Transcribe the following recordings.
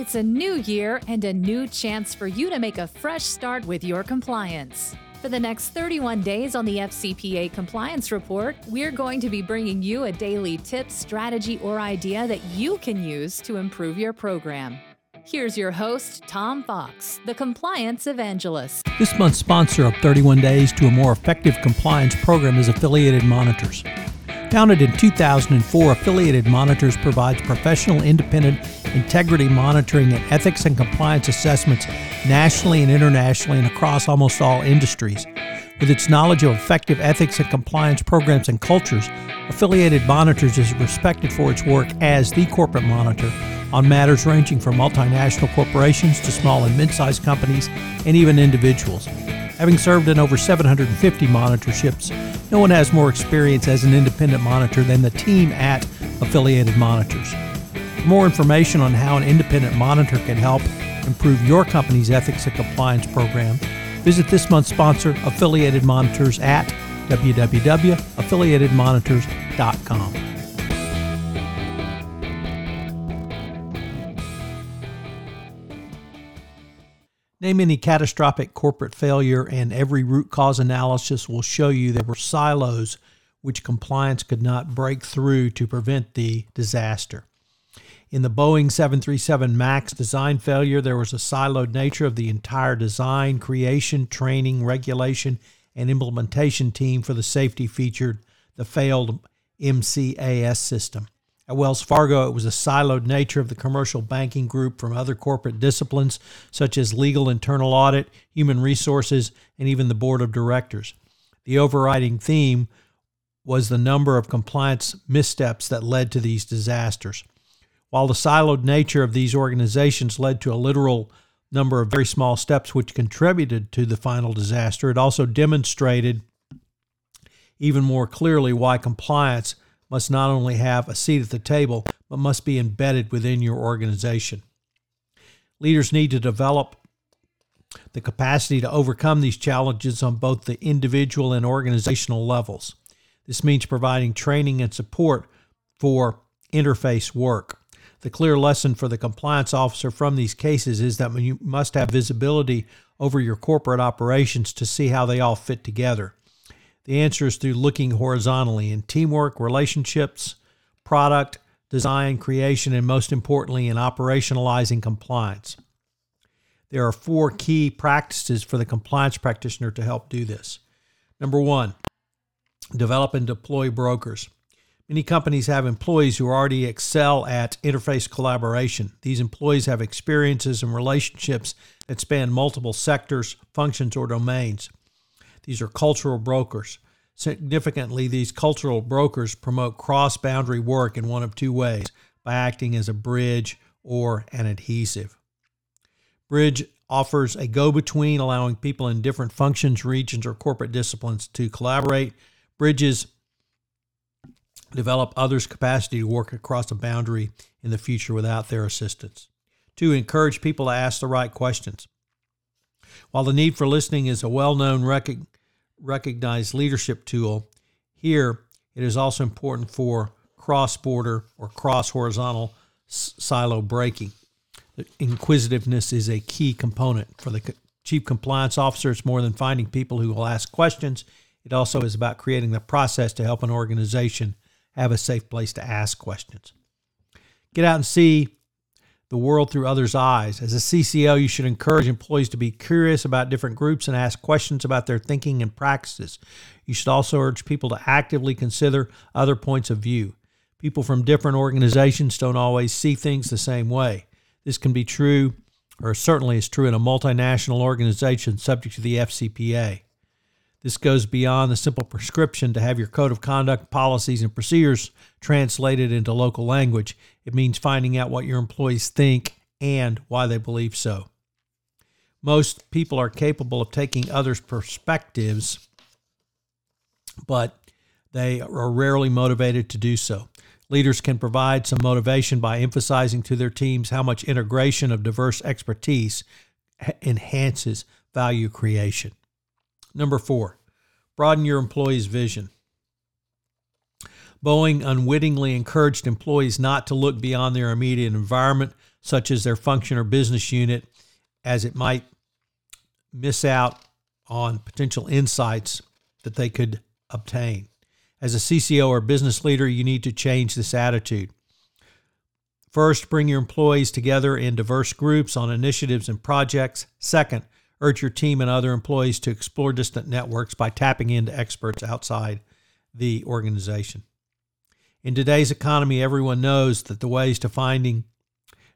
It's a new year and a new chance for you to make a fresh start with your compliance. For the next 31 days on the FCPA Compliance Report, we're going to be bringing you a daily tip, strategy, or idea that you can use to improve your program. Here's your host, Tom Fox, the Compliance Evangelist. This month's sponsor of 31 Days to a More Effective Compliance program is Affiliated Monitors. Founded in 2004, Affiliated Monitors provides professional, independent integrity monitoring and ethics and compliance assessments nationally and internationally and across almost all industries. With its knowledge of effective ethics and compliance programs and cultures, Affiliated Monitors is respected for its work as the corporate monitor on matters ranging from multinational corporations to small and mid sized companies and even individuals. Having served in over 750 monitorships, no one has more experience as an independent monitor than the team at Affiliated Monitors. For more information on how an independent monitor can help improve your company's ethics and compliance program, visit this month's sponsor, Affiliated Monitors, at www.affiliatedmonitors.com. Name any catastrophic corporate failure, and every root cause analysis will show you there were silos which compliance could not break through to prevent the disaster. In the Boeing 737 MAX design failure, there was a siloed nature of the entire design, creation, training, regulation, and implementation team for the safety featured the failed MCAS system. At Wells Fargo, it was a siloed nature of the commercial banking group from other corporate disciplines such as legal, internal audit, human resources, and even the board of directors. The overriding theme was the number of compliance missteps that led to these disasters. While the siloed nature of these organizations led to a literal number of very small steps which contributed to the final disaster, it also demonstrated even more clearly why compliance must not only have a seat at the table, but must be embedded within your organization. Leaders need to develop the capacity to overcome these challenges on both the individual and organizational levels. This means providing training and support for interface work. The clear lesson for the compliance officer from these cases is that you must have visibility over your corporate operations to see how they all fit together. The answer is through looking horizontally in teamwork, relationships, product, design, creation, and most importantly, in operationalizing compliance. There are four key practices for the compliance practitioner to help do this. Number one, develop and deploy brokers. Many companies have employees who already excel at interface collaboration. These employees have experiences and relationships that span multiple sectors, functions, or domains. These are cultural brokers. Significantly, these cultural brokers promote cross boundary work in one of two ways by acting as a bridge or an adhesive. Bridge offers a go between, allowing people in different functions, regions, or corporate disciplines to collaborate. Bridges develop others' capacity to work across a boundary in the future without their assistance. Two, encourage people to ask the right questions. While the need for listening is a well known rec- recognized leadership tool, here it is also important for cross border or cross horizontal silo breaking. Inquisitiveness is a key component for the chief compliance officer. It's more than finding people who will ask questions, it also is about creating the process to help an organization have a safe place to ask questions. Get out and see the world through others' eyes. As a CCO, you should encourage employees to be curious about different groups and ask questions about their thinking and practices. You should also urge people to actively consider other points of view. People from different organizations don't always see things the same way. This can be true, or certainly is true, in a multinational organization subject to the FCPA. This goes beyond the simple prescription to have your code of conduct, policies, and procedures translated into local language. It means finding out what your employees think and why they believe so. Most people are capable of taking others' perspectives, but they are rarely motivated to do so. Leaders can provide some motivation by emphasizing to their teams how much integration of diverse expertise enhances value creation. Number four, broaden your employees' vision. Boeing unwittingly encouraged employees not to look beyond their immediate environment, such as their function or business unit, as it might miss out on potential insights that they could obtain. As a CCO or business leader, you need to change this attitude. First, bring your employees together in diverse groups on initiatives and projects. Second, urge your team and other employees to explore distant networks by tapping into experts outside the organization. In today's economy, everyone knows that the ways to finding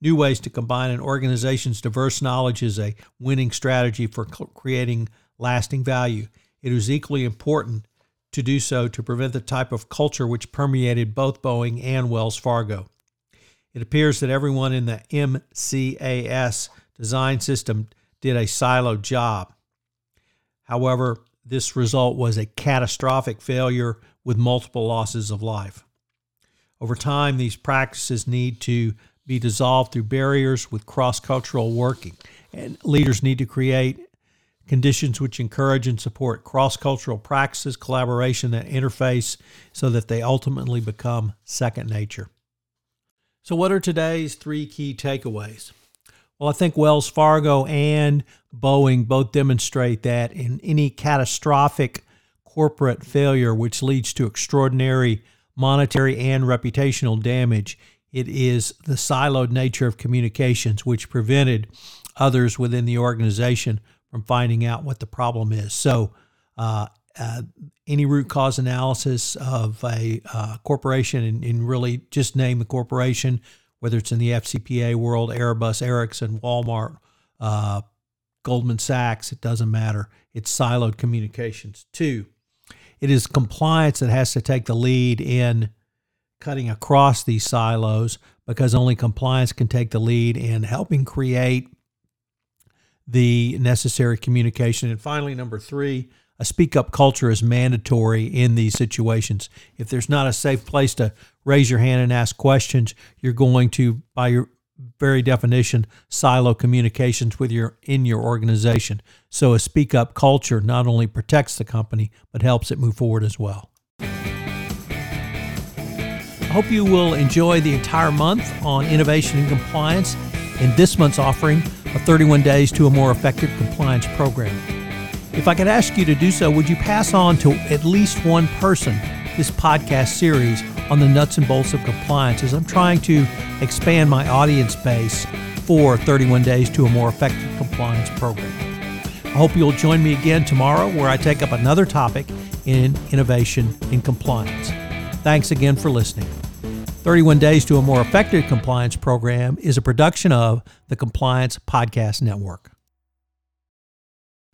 new ways to combine an organization's diverse knowledge is a winning strategy for creating lasting value. It is equally important to do so to prevent the type of culture which permeated both Boeing and Wells Fargo. It appears that everyone in the MCAS design system did a siloed job. However, this result was a catastrophic failure with multiple losses of life. Over time, these practices need to be dissolved through barriers with cross cultural working, and leaders need to create conditions which encourage and support cross cultural practices, collaboration, and interface so that they ultimately become second nature. So, what are today's three key takeaways? Well, I think Wells Fargo and Boeing both demonstrate that in any catastrophic corporate failure, which leads to extraordinary monetary and reputational damage, it is the siloed nature of communications which prevented others within the organization from finding out what the problem is. So, uh, uh, any root cause analysis of a uh, corporation and, and, really just name the corporation, whether it's in the FCPA world, Airbus, Ericsson, Walmart, uh, Goldman Sachs, it doesn't matter. It's siloed communications. Two, it is compliance that has to take the lead in cutting across these silos because only compliance can take the lead in helping create the necessary communication. And finally, number three, a speak up culture is mandatory in these situations. If there's not a safe place to raise your hand and ask questions, you're going to, by your very definition, silo communications with your in your organization. So a speak up culture not only protects the company but helps it move forward as well. I hope you will enjoy the entire month on innovation and compliance in this month's offering of 31 days to a more effective compliance program. If I could ask you to do so, would you pass on to at least one person this podcast series on the nuts and bolts of compliance as I'm trying to expand my audience base for 31 days to a more effective compliance program. I hope you'll join me again tomorrow where I take up another topic in innovation in compliance. Thanks again for listening. 31 Days to a More Effective Compliance Program is a production of the Compliance Podcast Network.